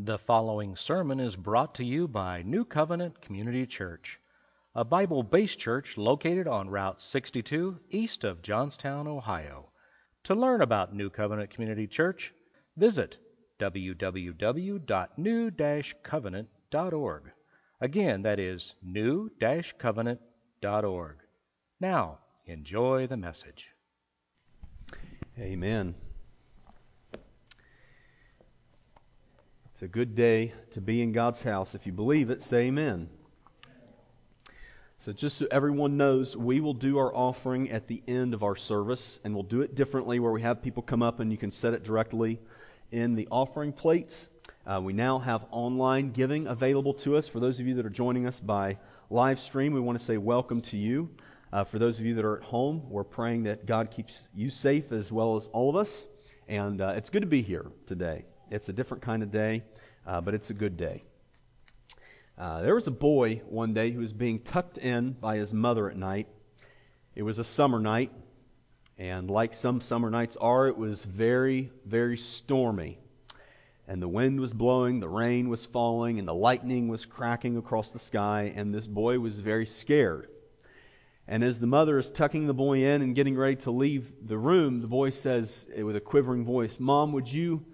The following sermon is brought to you by New Covenant Community Church, a Bible based church located on Route 62 east of Johnstown, Ohio. To learn about New Covenant Community Church, visit www.new covenant.org. Again, that is new covenant.org. Now, enjoy the message. Amen. It's a good day to be in God's house. If you believe it, say amen. So, just so everyone knows, we will do our offering at the end of our service, and we'll do it differently where we have people come up and you can set it directly in the offering plates. Uh, we now have online giving available to us. For those of you that are joining us by live stream, we want to say welcome to you. Uh, for those of you that are at home, we're praying that God keeps you safe as well as all of us. And uh, it's good to be here today. It's a different kind of day, uh, but it's a good day. Uh, there was a boy one day who was being tucked in by his mother at night. It was a summer night, and like some summer nights are, it was very, very stormy. And the wind was blowing, the rain was falling, and the lightning was cracking across the sky, and this boy was very scared. And as the mother is tucking the boy in and getting ready to leave the room, the boy says with a quivering voice, Mom, would you,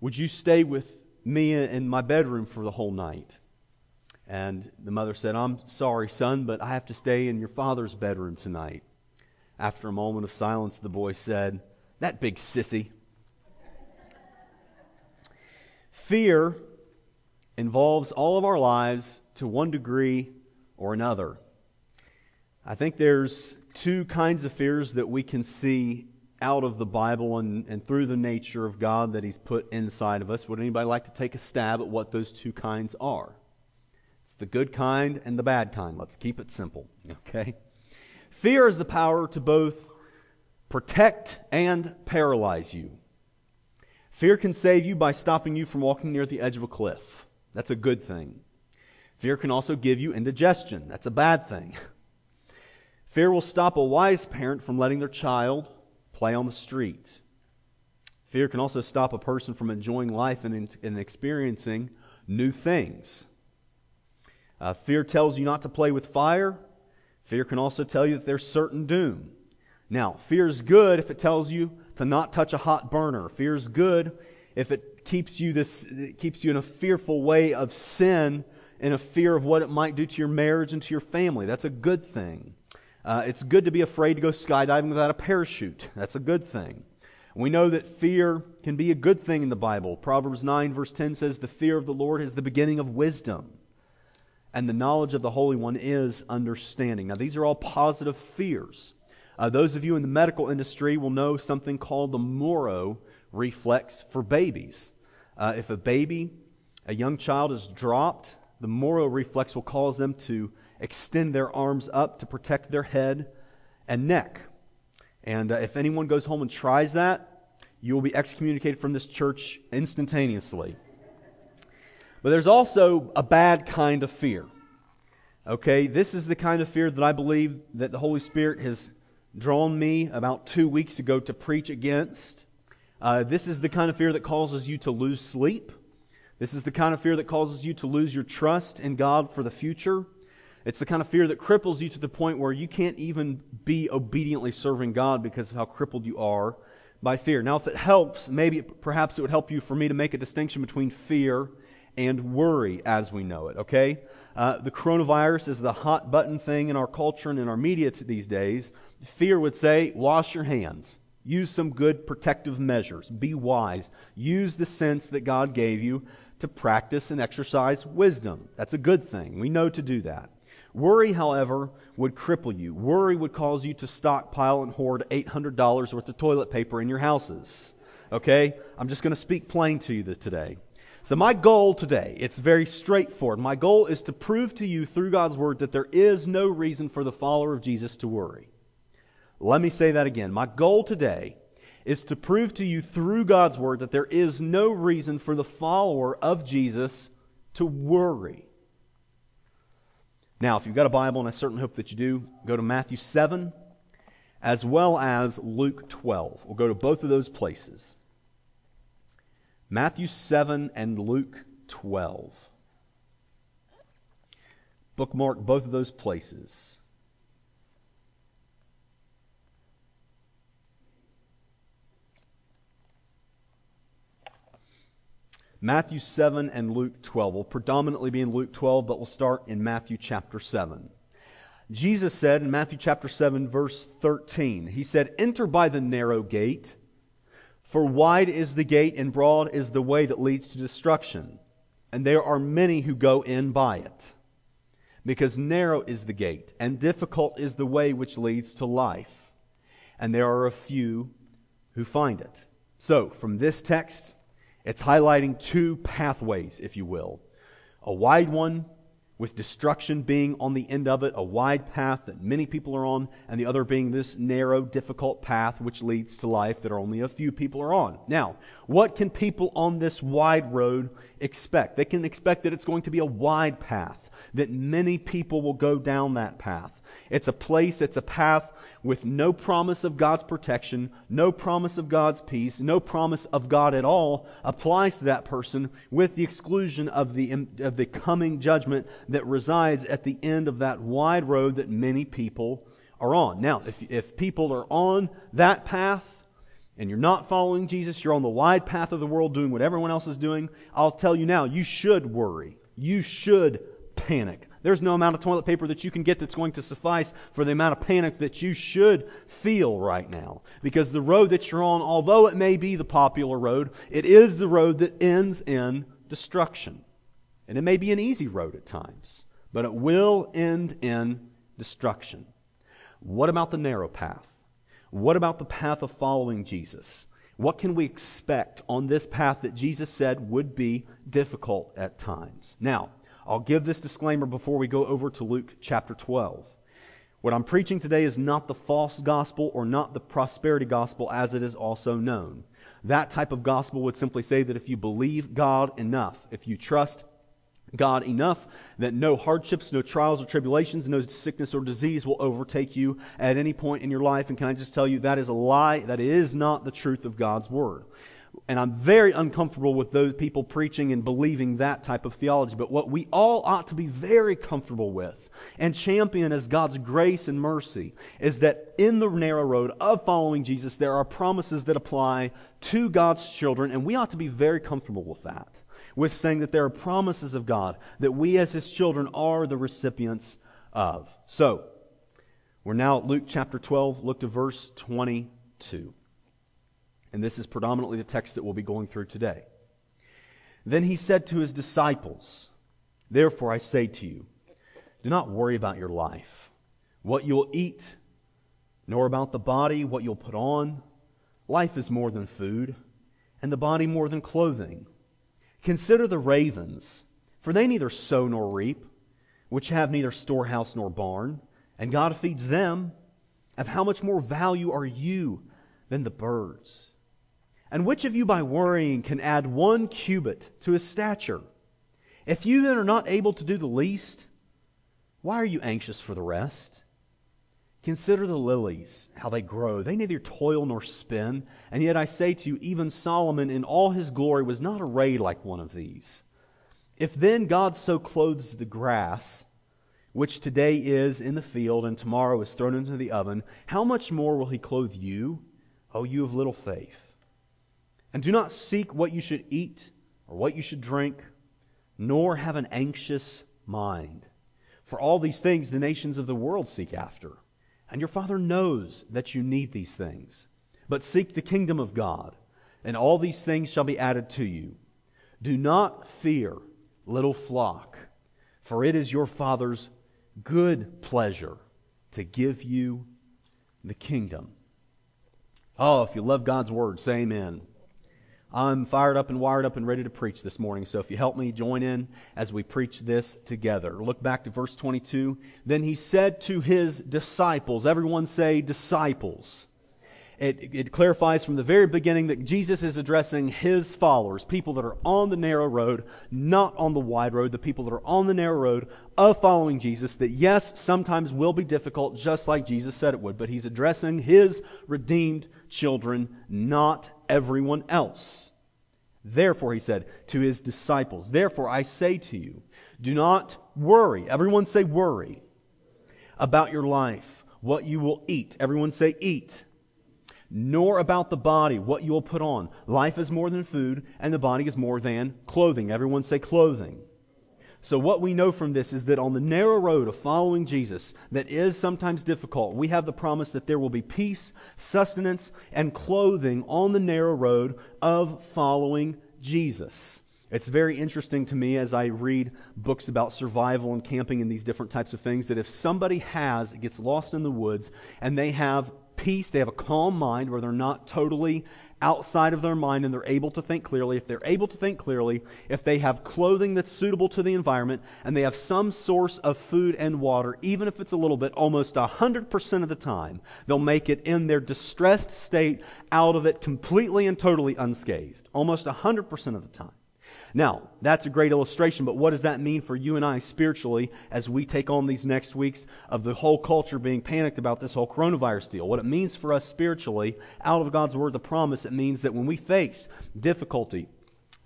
would you stay with me in my bedroom for the whole night? And the mother said, I'm sorry, son, but I have to stay in your father's bedroom tonight. After a moment of silence, the boy said, That big sissy. Fear involves all of our lives to one degree or another. I think there's two kinds of fears that we can see out of the Bible and, and through the nature of God that He's put inside of us. Would anybody like to take a stab at what those two kinds are? It's the good kind and the bad kind. Let's keep it simple, okay? Fear is the power to both protect and paralyze you. Fear can save you by stopping you from walking near the edge of a cliff. That's a good thing. Fear can also give you indigestion. That's a bad thing. Fear will stop a wise parent from letting their child play on the street. Fear can also stop a person from enjoying life and, and experiencing new things. Uh, fear tells you not to play with fire. Fear can also tell you that there's certain doom. Now, fear is good if it tells you to not touch a hot burner. Fear is good if it keeps you this it keeps you in a fearful way of sin and a fear of what it might do to your marriage and to your family. That's a good thing. Uh, it's good to be afraid to go skydiving without a parachute. That's a good thing. We know that fear can be a good thing in the Bible. Proverbs 9, verse 10 says, The fear of the Lord is the beginning of wisdom, and the knowledge of the Holy One is understanding. Now, these are all positive fears. Uh, those of you in the medical industry will know something called the Moro reflex for babies. Uh, if a baby, a young child, is dropped, the Moro reflex will cause them to extend their arms up to protect their head and neck. And uh, if anyone goes home and tries that, you will be excommunicated from this church instantaneously. But there's also a bad kind of fear. Okay, this is the kind of fear that I believe that the Holy Spirit has drawn me about two weeks ago to preach against. Uh, this is the kind of fear that causes you to lose sleep. This is the kind of fear that causes you to lose your trust in God for the future. It's the kind of fear that cripples you to the point where you can't even be obediently serving God because of how crippled you are by fear. Now, if it helps, maybe perhaps it would help you for me to make a distinction between fear and worry as we know it, okay? Uh, the coronavirus is the hot button thing in our culture and in our media these days. Fear would say, wash your hands. Use some good protective measures. Be wise. Use the sense that God gave you to practice and exercise wisdom. That's a good thing. We know to do that. Worry, however, would cripple you. Worry would cause you to stockpile and hoard $800 worth of toilet paper in your houses. Okay? I'm just going to speak plain to you today. So my goal today, it's very straightforward. My goal is to prove to you through God's word that there is no reason for the follower of Jesus to worry. Let me say that again. My goal today is to prove to you through God's word that there is no reason for the follower of Jesus to worry. Now, if you've got a Bible, and I certainly hope that you do, go to Matthew 7 as well as Luke 12. We'll go to both of those places. Matthew 7 and Luke 12. Bookmark both of those places. Matthew 7 and Luke 12. We'll predominantly be in Luke 12, but we'll start in Matthew chapter 7. Jesus said in Matthew chapter 7, verse 13, He said, Enter by the narrow gate, for wide is the gate and broad is the way that leads to destruction, and there are many who go in by it. Because narrow is the gate, and difficult is the way which leads to life, and there are a few who find it. So, from this text, it's highlighting two pathways, if you will. A wide one with destruction being on the end of it, a wide path that many people are on, and the other being this narrow, difficult path which leads to life that only a few people are on. Now, what can people on this wide road expect? They can expect that it's going to be a wide path, that many people will go down that path. It's a place, it's a path with no promise of God's protection, no promise of God's peace, no promise of God at all applies to that person with the exclusion of the, of the coming judgment that resides at the end of that wide road that many people are on. Now, if, if people are on that path, and you're not following Jesus, you're on the wide path of the world doing what everyone else is doing, I'll tell you now, you should worry. You should panic. There's no amount of toilet paper that you can get that's going to suffice for the amount of panic that you should feel right now. Because the road that you're on, although it may be the popular road, it is the road that ends in destruction. And it may be an easy road at times, but it will end in destruction. What about the narrow path? What about the path of following Jesus? What can we expect on this path that Jesus said would be difficult at times? Now, I'll give this disclaimer before we go over to Luke chapter 12. What I'm preaching today is not the false gospel or not the prosperity gospel as it is also known. That type of gospel would simply say that if you believe God enough, if you trust God enough that no hardships, no trials or tribulations, no sickness or disease will overtake you at any point in your life. And can I just tell you that is a lie? That is not the truth of God's Word. And I'm very uncomfortable with those people preaching and believing that type of theology. But what we all ought to be very comfortable with and champion as God's grace and mercy is that in the narrow road of following Jesus, there are promises that apply to God's children, and we ought to be very comfortable with that. With saying that there are promises of God that we as His children are the recipients of. So, we're now at Luke chapter 12. Look to verse 22. And this is predominantly the text that we'll be going through today. Then he said to his disciples, Therefore I say to you, do not worry about your life, what you'll eat, nor about the body, what you'll put on. Life is more than food, and the body more than clothing. Consider the ravens, for they neither sow nor reap, which have neither storehouse nor barn, and God feeds them. Of how much more value are you than the birds? And which of you by worrying can add one cubit to his stature? If you then are not able to do the least, why are you anxious for the rest? Consider the lilies, how they grow. They neither toil nor spin. And yet I say to you, even Solomon in all his glory was not arrayed like one of these. If then God so clothes the grass, which today is in the field and tomorrow is thrown into the oven, how much more will he clothe you, O you of little faith? And do not seek what you should eat or what you should drink, nor have an anxious mind. For all these things the nations of the world seek after. And your Father knows that you need these things. But seek the kingdom of God, and all these things shall be added to you. Do not fear, little flock, for it is your Father's good pleasure to give you the kingdom. Oh, if you love God's word, say amen. I'm fired up and wired up and ready to preach this morning. So if you help me join in as we preach this together. Look back to verse 22. Then he said to his disciples, everyone say disciples. It, it clarifies from the very beginning that Jesus is addressing his followers, people that are on the narrow road, not on the wide road, the people that are on the narrow road of following Jesus, that yes, sometimes will be difficult, just like Jesus said it would, but he's addressing his redeemed children, not everyone else. Therefore, he said to his disciples, Therefore I say to you, do not worry. Everyone say worry about your life, what you will eat. Everyone say eat. Nor about the body, what you will put on. Life is more than food, and the body is more than clothing. Everyone say clothing. So, what we know from this is that on the narrow road of following Jesus, that is sometimes difficult, we have the promise that there will be peace, sustenance, and clothing on the narrow road of following Jesus. It's very interesting to me as I read books about survival and camping and these different types of things that if somebody has, gets lost in the woods, and they have peace, they have a calm mind where they're not totally outside of their mind and they're able to think clearly, if they're able to think clearly, if they have clothing that's suitable to the environment, and they have some source of food and water, even if it's a little bit, almost 100% of the time, they'll make it in their distressed state out of it completely and totally unscathed. Almost 100% of the time. Now, that's a great illustration, but what does that mean for you and I spiritually as we take on these next weeks of the whole culture being panicked about this whole coronavirus deal? What it means for us spiritually, out of God's Word, the promise, it means that when we face difficulty,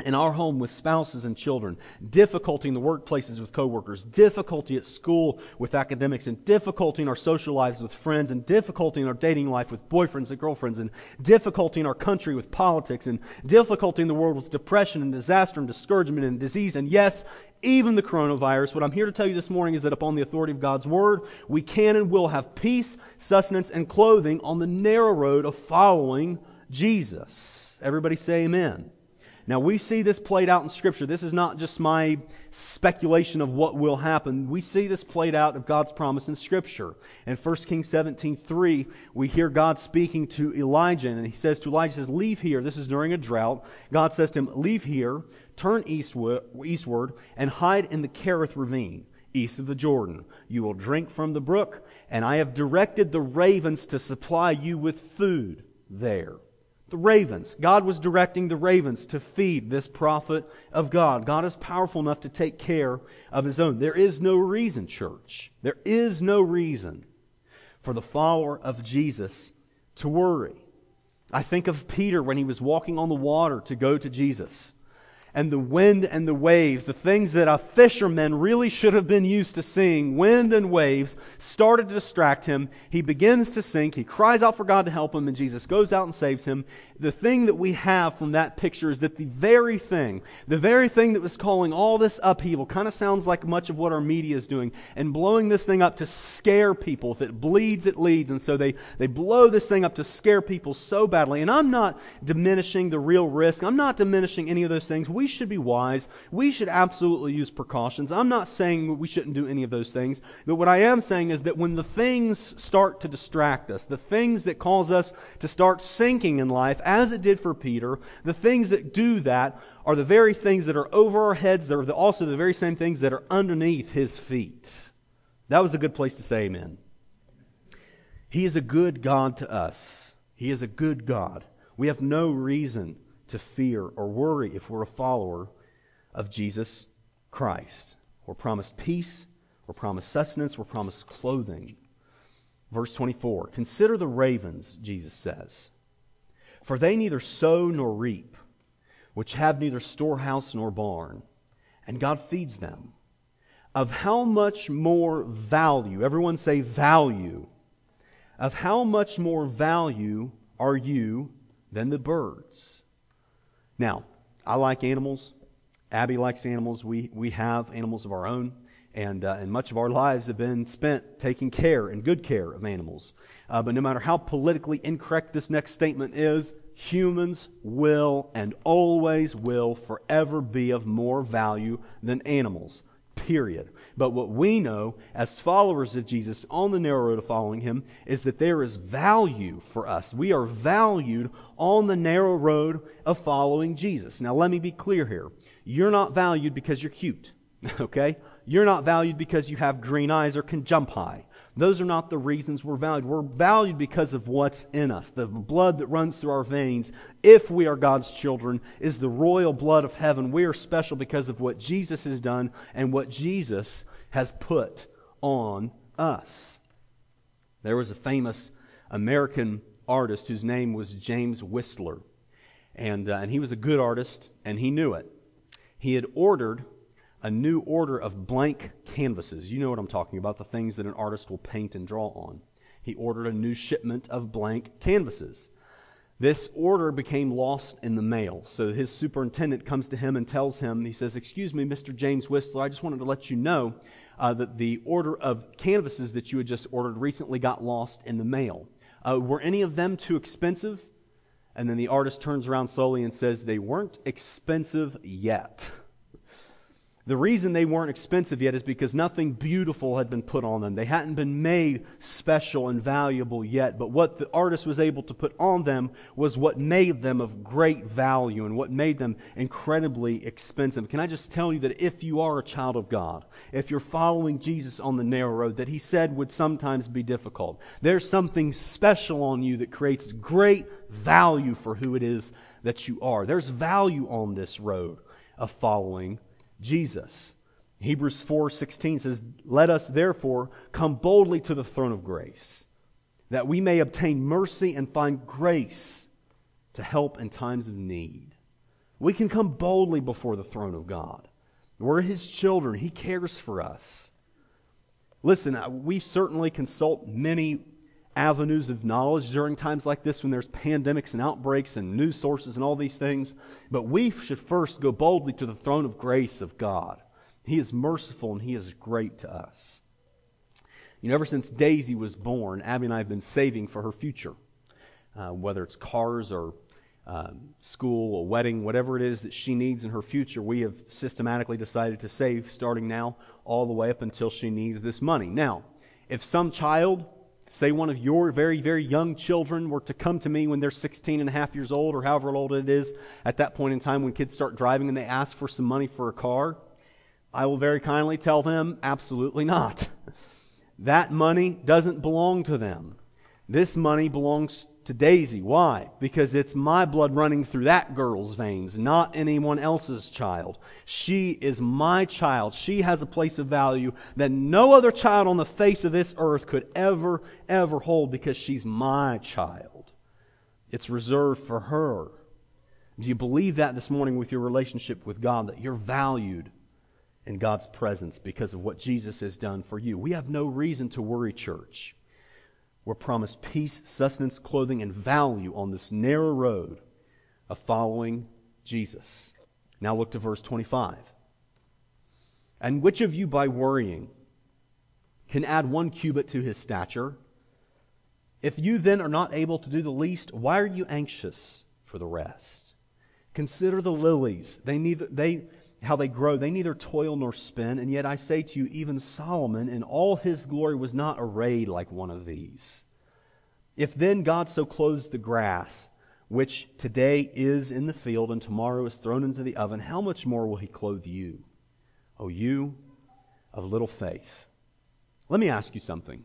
in our home with spouses and children, difficulty in the workplaces with coworkers, difficulty at school with academics, and difficulty in our social lives with friends, and difficulty in our dating life with boyfriends and girlfriends, and difficulty in our country with politics, and difficulty in the world with depression and disaster and discouragement and disease, and yes, even the coronavirus. What I'm here to tell you this morning is that upon the authority of God's word, we can and will have peace, sustenance, and clothing on the narrow road of following Jesus. Everybody say amen. Now, we see this played out in Scripture. This is not just my speculation of what will happen. We see this played out of God's promise in Scripture. In 1 Kings 17 3, we hear God speaking to Elijah, and he says to Elijah, says, Leave here. This is during a drought. God says to him, Leave here, turn eastward, eastward and hide in the Kerith ravine, east of the Jordan. You will drink from the brook, and I have directed the ravens to supply you with food there. The ravens. God was directing the ravens to feed this prophet of God. God is powerful enough to take care of his own. There is no reason, church. There is no reason for the follower of Jesus to worry. I think of Peter when he was walking on the water to go to Jesus and the wind and the waves, the things that a fisherman really should have been used to seeing, wind and waves, started to distract him. He begins to sink. He cries out for God to help him, and Jesus goes out and saves him. The thing that we have from that picture is that the very thing, the very thing that was calling all this upheaval, kind of sounds like much of what our media is doing, and blowing this thing up to scare people. If it bleeds, it leads. And so they, they blow this thing up to scare people so badly. And I'm not diminishing the real risk, I'm not diminishing any of those things we should be wise. We should absolutely use precautions. I'm not saying we shouldn't do any of those things, but what I am saying is that when the things start to distract us, the things that cause us to start sinking in life, as it did for Peter, the things that do that are the very things that are over our heads. They're also the very same things that are underneath his feet. That was a good place to say amen. He is a good God to us. He is a good God. We have no reason to fear or worry if we're a follower of Jesus Christ. We're promised peace, we're promised sustenance, we're promised clothing. Verse 24 Consider the ravens, Jesus says, for they neither sow nor reap, which have neither storehouse nor barn, and God feeds them. Of how much more value, everyone say value, of how much more value are you than the birds? Now, I like animals. Abby likes animals. We, we have animals of our own. And, uh, and much of our lives have been spent taking care and good care of animals. Uh, but no matter how politically incorrect this next statement is, humans will and always will forever be of more value than animals. Period. But what we know as followers of Jesus on the narrow road of following him is that there is value for us. We are valued on the narrow road of following Jesus. Now, let me be clear here. You're not valued because you're cute, okay? You're not valued because you have green eyes or can jump high. Those are not the reasons we're valued. We're valued because of what's in us. The blood that runs through our veins, if we are God's children, is the royal blood of heaven. We are special because of what Jesus has done and what Jesus has put on us. There was a famous American artist whose name was James Whistler. And, uh, and he was a good artist, and he knew it. He had ordered a new order of blank canvases. You know what I'm talking about, the things that an artist will paint and draw on. He ordered a new shipment of blank canvases. This order became lost in the mail. So his superintendent comes to him and tells him, he says, Excuse me, Mr. James Whistler, I just wanted to let you know uh, that the order of canvases that you had just ordered recently got lost in the mail. Uh, were any of them too expensive? And then the artist turns around slowly and says, They weren't expensive yet. The reason they weren't expensive yet is because nothing beautiful had been put on them. They hadn't been made special and valuable yet. But what the artist was able to put on them was what made them of great value and what made them incredibly expensive. Can I just tell you that if you are a child of God, if you're following Jesus on the narrow road that he said would sometimes be difficult, there's something special on you that creates great value for who it is that you are. There's value on this road of following Jesus. Hebrews 4:16 says, "Let us therefore come boldly to the throne of grace, that we may obtain mercy and find grace to help in times of need." We can come boldly before the throne of God. We're his children. He cares for us. Listen, we certainly consult many avenues of knowledge during times like this when there's pandemics and outbreaks and news sources and all these things. But we should first go boldly to the throne of grace of God. He is merciful and He is great to us. You know, ever since Daisy was born, Abby and I have been saving for her future, uh, whether it's cars or um, school, a wedding, whatever it is that she needs in her future, we have systematically decided to save starting now all the way up until she needs this money. Now, if some child Say one of your very, very young children were to come to me when they're 16 and a half years old or however old it is at that point in time when kids start driving and they ask for some money for a car. I will very kindly tell them, absolutely not. That money doesn't belong to them. This money belongs to Daisy. Why? Because it's my blood running through that girl's veins, not anyone else's child. She is my child. She has a place of value that no other child on the face of this earth could ever, ever hold because she's my child. It's reserved for her. Do you believe that this morning with your relationship with God, that you're valued in God's presence because of what Jesus has done for you? We have no reason to worry, church. We're promised peace, sustenance, clothing, and value on this narrow road of following Jesus. Now look to verse 25. And which of you, by worrying, can add one cubit to his stature? If you then are not able to do the least, why are you anxious for the rest? Consider the lilies. They neither, they, how they grow. They neither toil nor spin. And yet I say to you, even Solomon in all his glory was not arrayed like one of these. If then God so clothes the grass, which today is in the field and tomorrow is thrown into the oven, how much more will he clothe you? O you of little faith. Let me ask you something.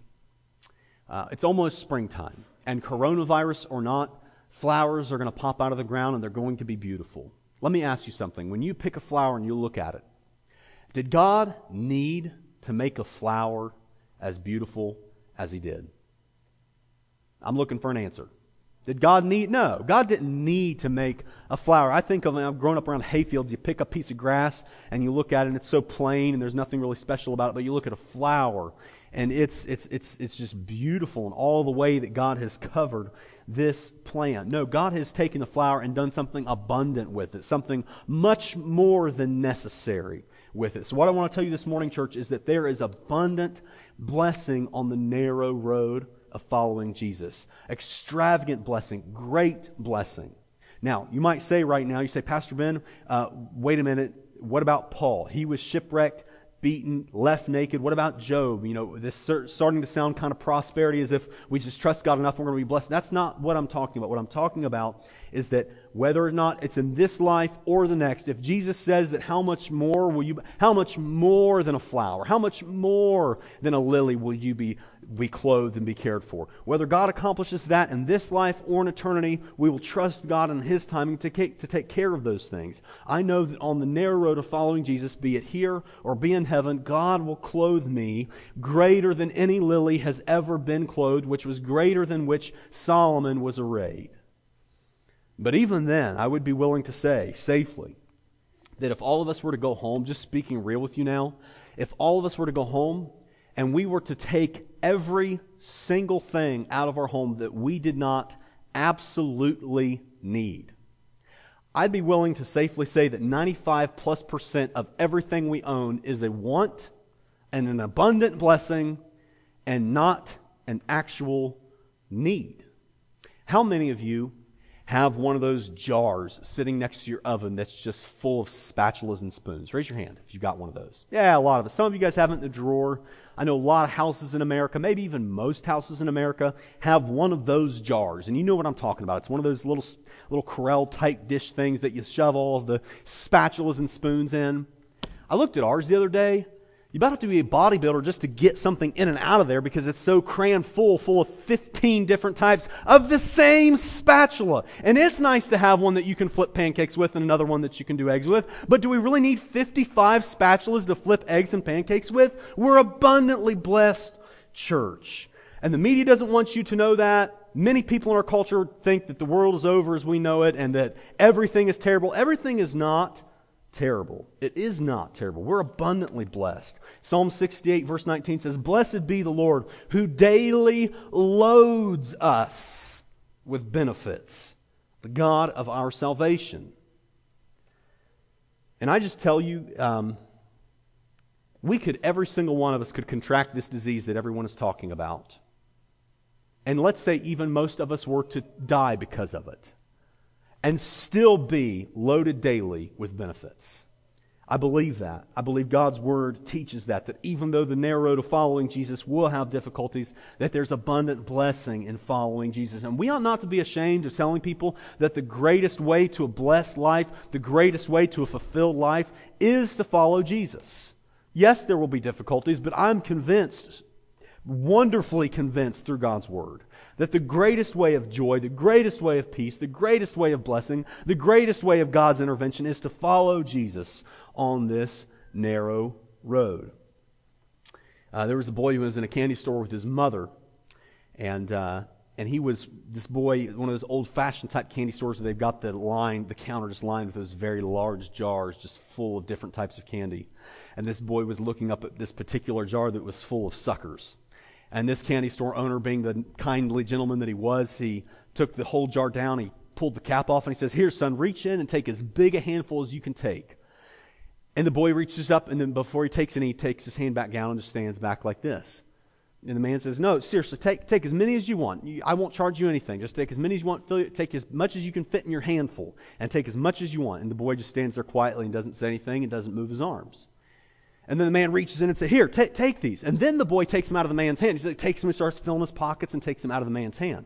Uh, it's almost springtime, and coronavirus or not, flowers are going to pop out of the ground and they're going to be beautiful. Let me ask you something. When you pick a flower and you look at it, did God need to make a flower as beautiful as He did? I'm looking for an answer. Did God need? No. God didn't need to make a flower. I think of, I've grown up around hayfields. You pick a piece of grass and you look at it and it's so plain and there's nothing really special about it, but you look at a flower and it's, it's, it's, it's just beautiful in all the way that God has covered this plant. No, God has taken the flower and done something abundant with it, something much more than necessary with it. So, what I want to tell you this morning, church, is that there is abundant blessing on the narrow road of following Jesus. Extravagant blessing, great blessing. Now, you might say right now, you say, Pastor Ben, uh, wait a minute, what about Paul? He was shipwrecked beaten, left naked. What about Job? You know, this starting to sound kind of prosperity as if we just trust God enough, we're going to be blessed. That's not what I'm talking about. What I'm talking about is that whether or not it's in this life or the next, if Jesus says that how much more will you, how much more than a flower, how much more than a lily will you be, be clothed and be cared for? Whether God accomplishes that in this life or in eternity, we will trust God in His timing to, to take care of those things. I know that on the narrow road of following Jesus, be it here or be in heaven, God will clothe me greater than any lily has ever been clothed, which was greater than which Solomon was arrayed. But even then, I would be willing to say safely that if all of us were to go home, just speaking real with you now, if all of us were to go home and we were to take every single thing out of our home that we did not absolutely need, I'd be willing to safely say that 95 plus percent of everything we own is a want and an abundant blessing and not an actual need. How many of you have one of those jars sitting next to your oven that's just full of spatulas and spoons? Raise your hand if you've got one of those. Yeah, a lot of us. Some of you guys haven't in the drawer. I know a lot of houses in America, maybe even most houses in America, have one of those jars. And you know what I'm talking about. It's one of those little, little Corelle type dish things that you shove all of the spatulas and spoons in. I looked at ours the other day. You about have to be a bodybuilder just to get something in and out of there because it's so crammed full, full of 15 different types of the same spatula. And it's nice to have one that you can flip pancakes with and another one that you can do eggs with. But do we really need 55 spatulas to flip eggs and pancakes with? We're abundantly blessed church. And the media doesn't want you to know that. Many people in our culture think that the world is over as we know it and that everything is terrible. Everything is not terrible. It is not terrible. We're abundantly blessed. Psalm 68, verse 19 says, Blessed be the Lord who daily loads us with benefits, the God of our salvation. And I just tell you, um, we could, every single one of us could contract this disease that everyone is talking about. And let's say even most of us were to die because of it and still be loaded daily with benefits. I believe that. I believe God's word teaches that, that even though the narrow road of following Jesus will have difficulties, that there's abundant blessing in following Jesus. And we ought not to be ashamed of telling people that the greatest way to a blessed life, the greatest way to a fulfilled life, is to follow Jesus. Yes, there will be difficulties, but I'm convinced, wonderfully convinced through God's word, that the greatest way of joy, the greatest way of peace, the greatest way of blessing, the greatest way of God's intervention is to follow Jesus on this narrow road. Uh, there was a boy who was in a candy store with his mother, and uh, and he was this boy, one of those old-fashioned type candy stores where they've got the line, the counter just lined with those very large jars, just full of different types of candy. And this boy was looking up at this particular jar that was full of suckers. And this candy store owner, being the kindly gentleman that he was, he took the whole jar down, he pulled the cap off, and he says, Here, son, reach in and take as big a handful as you can take. And the boy reaches up, and then before he takes any, he takes his hand back down and just stands back like this. And the man says, No, seriously, take, take as many as you want. I won't charge you anything. Just take as many as you want. Fill, take as much as you can fit in your handful, and take as much as you want. And the boy just stands there quietly and doesn't say anything and doesn't move his arms. And then the man reaches in and says, Here, t- take these. And then the boy takes them out of the man's hand. He like, takes them and starts filling his pockets and takes them out of the man's hand.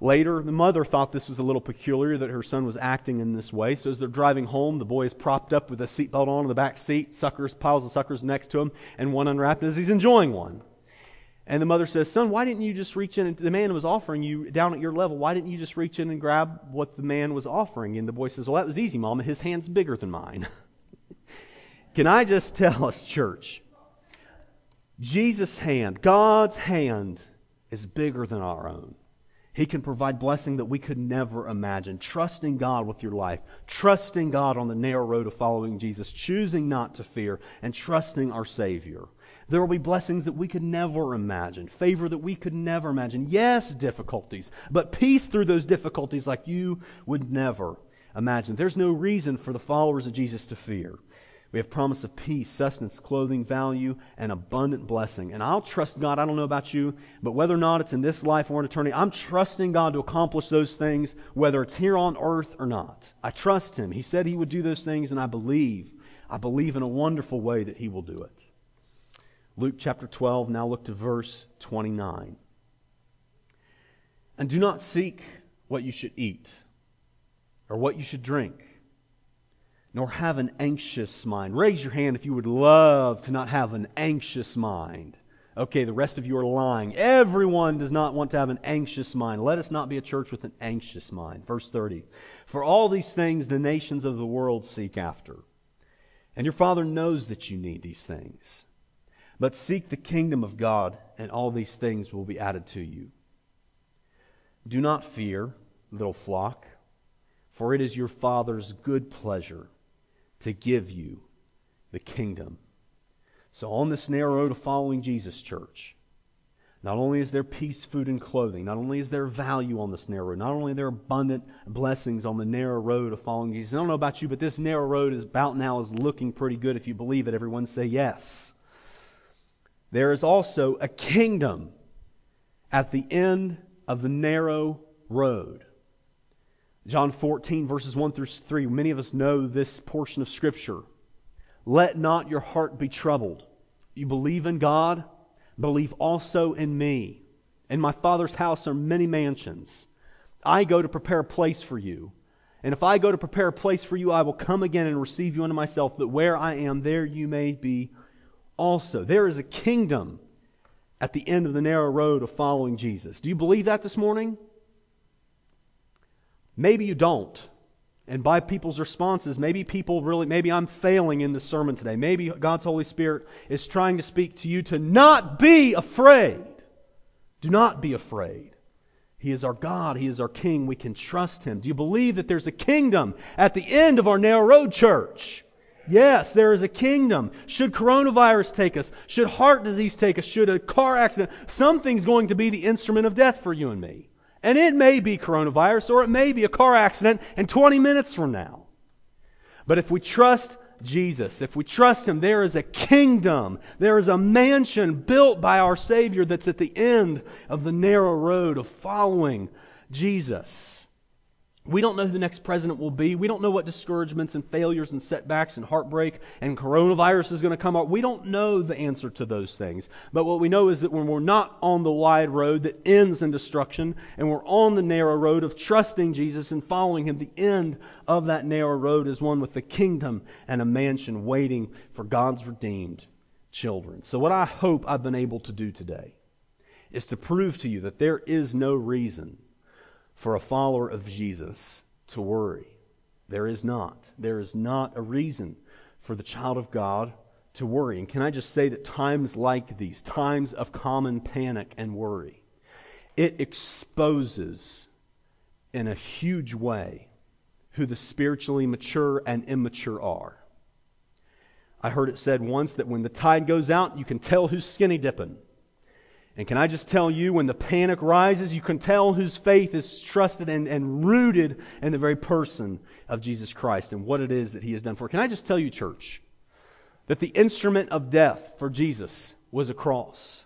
Later, the mother thought this was a little peculiar that her son was acting in this way. So as they're driving home, the boy is propped up with a seatbelt on in the back seat, suckers, piles of suckers next to him, and one unwrapped as he's enjoying one. And the mother says, Son, why didn't you just reach in? And the man was offering you down at your level. Why didn't you just reach in and grab what the man was offering? And the boy says, Well, that was easy, Mama. His hand's bigger than mine. Can I just tell us, church? Jesus' hand, God's hand, is bigger than our own. He can provide blessing that we could never imagine. Trusting God with your life, trusting God on the narrow road of following Jesus, choosing not to fear, and trusting our Savior. There will be blessings that we could never imagine, favor that we could never imagine. Yes, difficulties, but peace through those difficulties like you would never imagine. There's no reason for the followers of Jesus to fear. We have promise of peace, sustenance, clothing, value, and abundant blessing. And I'll trust God. I don't know about you, but whether or not it's in this life or in eternity, I'm trusting God to accomplish those things, whether it's here on earth or not. I trust Him. He said He would do those things, and I believe. I believe in a wonderful way that He will do it. Luke chapter 12, now look to verse 29. And do not seek what you should eat or what you should drink nor have an anxious mind. Raise your hand if you would love to not have an anxious mind. Okay, the rest of you are lying. Everyone does not want to have an anxious mind. Let us not be a church with an anxious mind. Verse 30. For all these things the nations of the world seek after. And your Father knows that you need these things. But seek the kingdom of God, and all these things will be added to you. Do not fear, little flock for it is your Father's good pleasure to give you the kingdom. So, on this narrow road of following Jesus, church, not only is there peace, food, and clothing, not only is there value on this narrow road, not only are there abundant blessings on the narrow road of following Jesus. I don't know about you, but this narrow road is about now is looking pretty good. If you believe it, everyone say yes. There is also a kingdom at the end of the narrow road. John 14, verses 1 through 3. Many of us know this portion of Scripture. Let not your heart be troubled. You believe in God, believe also in me. In my Father's house are many mansions. I go to prepare a place for you. And if I go to prepare a place for you, I will come again and receive you unto myself, that where I am, there you may be also. There is a kingdom at the end of the narrow road of following Jesus. Do you believe that this morning? Maybe you don't. And by people's responses, maybe people really, maybe I'm failing in this sermon today. Maybe God's Holy Spirit is trying to speak to you to not be afraid. Do not be afraid. He is our God. He is our King. We can trust Him. Do you believe that there's a kingdom at the end of our narrow road, church? Yes, there is a kingdom. Should coronavirus take us? Should heart disease take us? Should a car accident? Something's going to be the instrument of death for you and me. And it may be coronavirus or it may be a car accident in 20 minutes from now. But if we trust Jesus, if we trust Him, there is a kingdom, there is a mansion built by our Savior that's at the end of the narrow road of following Jesus. We don't know who the next president will be. We don't know what discouragements and failures and setbacks and heartbreak and coronavirus is going to come up. We don't know the answer to those things. But what we know is that when we're not on the wide road that ends in destruction and we're on the narrow road of trusting Jesus and following Him, the end of that narrow road is one with the kingdom and a mansion waiting for God's redeemed children. So, what I hope I've been able to do today is to prove to you that there is no reason for a follower of Jesus to worry. There is not. There is not a reason for the child of God to worry. And can I just say that times like these, times of common panic and worry, it exposes in a huge way who the spiritually mature and immature are. I heard it said once that when the tide goes out, you can tell who's skinny dipping. And can I just tell you, when the panic rises, you can tell whose faith is trusted and, and rooted in the very person of Jesus Christ and what it is that he has done for. Can I just tell you, church, that the instrument of death for Jesus was a cross?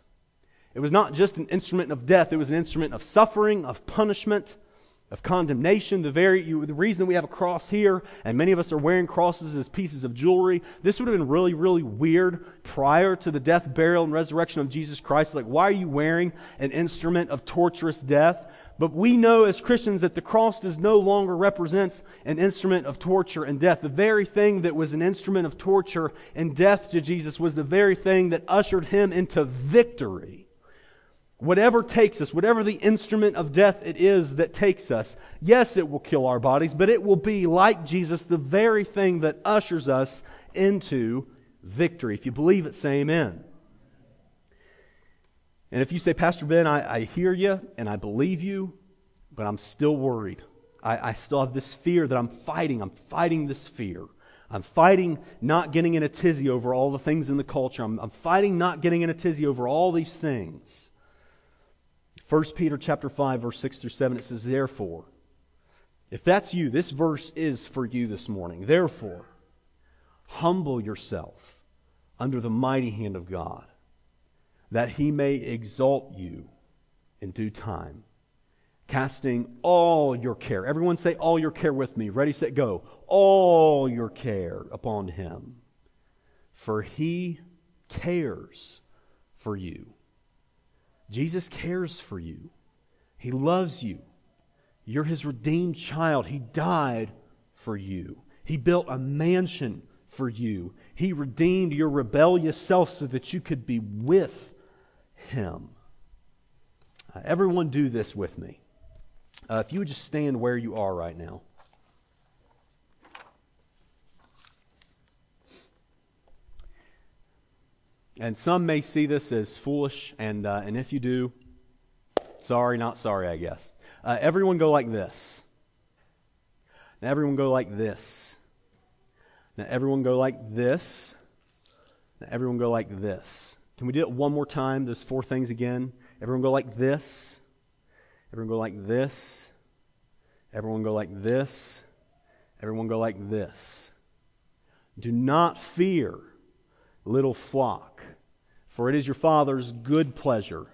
It was not just an instrument of death, it was an instrument of suffering, of punishment, of condemnation. The very you, the reason we have a cross here, and many of us are wearing crosses as pieces of jewelry. This would have been really, really weird prior to the death, burial, and resurrection of Jesus Christ. Like, why are you wearing an instrument of torturous death? But we know as Christians that the cross does no longer represent an instrument of torture and death. The very thing that was an instrument of torture and death to Jesus was the very thing that ushered him into victory. Whatever takes us, whatever the instrument of death it is that takes us, yes, it will kill our bodies, but it will be, like Jesus, the very thing that ushers us into victory. If you believe it, say amen. And if you say, Pastor Ben, I, I hear you and I believe you, but I'm still worried. I, I still have this fear that I'm fighting. I'm fighting this fear. I'm fighting not getting in a tizzy over all the things in the culture. I'm, I'm fighting not getting in a tizzy over all these things. 1 Peter chapter 5 verse 6 through 7 it says therefore if that's you this verse is for you this morning. Therefore humble yourself under the mighty hand of God that he may exalt you in due time casting all your care. Everyone say all your care with me. Ready set go. All your care upon him for he cares for you Jesus cares for you. He loves you. You're his redeemed child. He died for you. He built a mansion for you. He redeemed your rebellious self so that you could be with him. Uh, everyone, do this with me. Uh, if you would just stand where you are right now. And some may see this as foolish, and, uh, and if you do, sorry, not sorry, I guess. Uh, everyone go like this Now, everyone go like this. Now, everyone go like this. Now, everyone go like this. Can we do it one more time? Those four things again. Everyone go like this. Everyone go like this. Everyone go like this. Everyone go like this. Do not fear, little flock, for it is your Father's good pleasure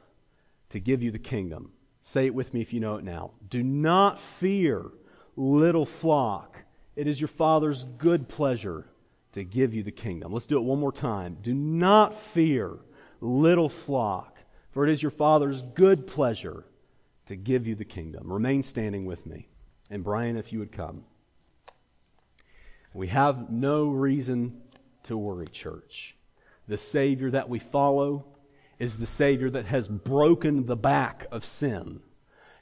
to give you the kingdom. Say it with me if you know it now. Do not fear, little flock. It is your Father's good pleasure to give you the kingdom. Let's do it one more time. Do not fear, little flock, for it is your Father's good pleasure to give you the kingdom. Remain standing with me. And Brian, if you would come. We have no reason to worry, church. The Savior that we follow is the Savior that has broken the back of sin.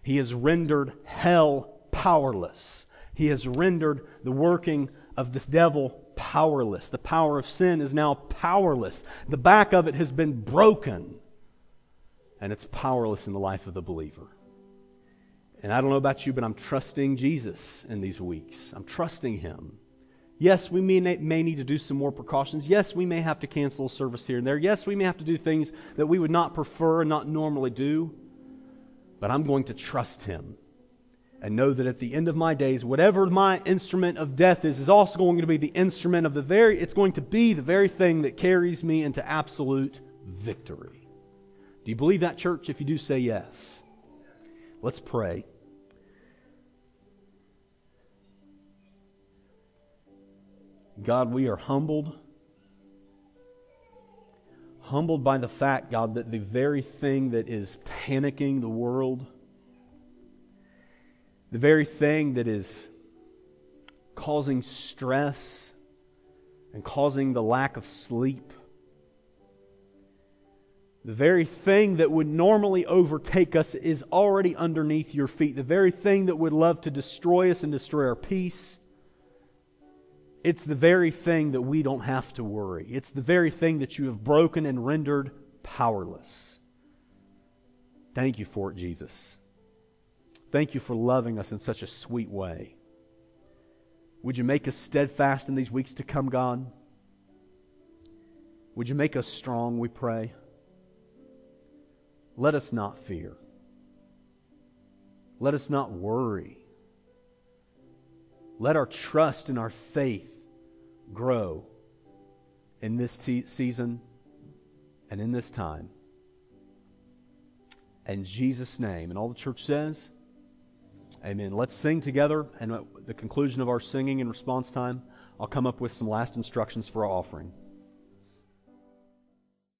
He has rendered hell powerless. He has rendered the working of this devil powerless. The power of sin is now powerless. The back of it has been broken, and it's powerless in the life of the believer. And I don't know about you, but I'm trusting Jesus in these weeks. I'm trusting Him. Yes, we may, may need to do some more precautions. Yes, we may have to cancel a service here and there. Yes, we may have to do things that we would not prefer and not normally do. But I'm going to trust Him and know that at the end of my days, whatever my instrument of death is, is also going to be the instrument of the very, it's going to be the very thing that carries me into absolute victory. Do you believe that, church? If you do, say yes. Let's pray. God, we are humbled. Humbled by the fact, God, that the very thing that is panicking the world, the very thing that is causing stress and causing the lack of sleep, the very thing that would normally overtake us is already underneath your feet. The very thing that would love to destroy us and destroy our peace it's the very thing that we don't have to worry. It's the very thing that you have broken and rendered powerless. Thank you for it, Jesus. Thank you for loving us in such a sweet way. Would you make us steadfast in these weeks to come, God? Would you make us strong, we pray? Let us not fear. Let us not worry. Let our trust and our faith grow in this season and in this time. In Jesus' name. And all the church says, Amen. Let's sing together. And at the conclusion of our singing and response time, I'll come up with some last instructions for our offering.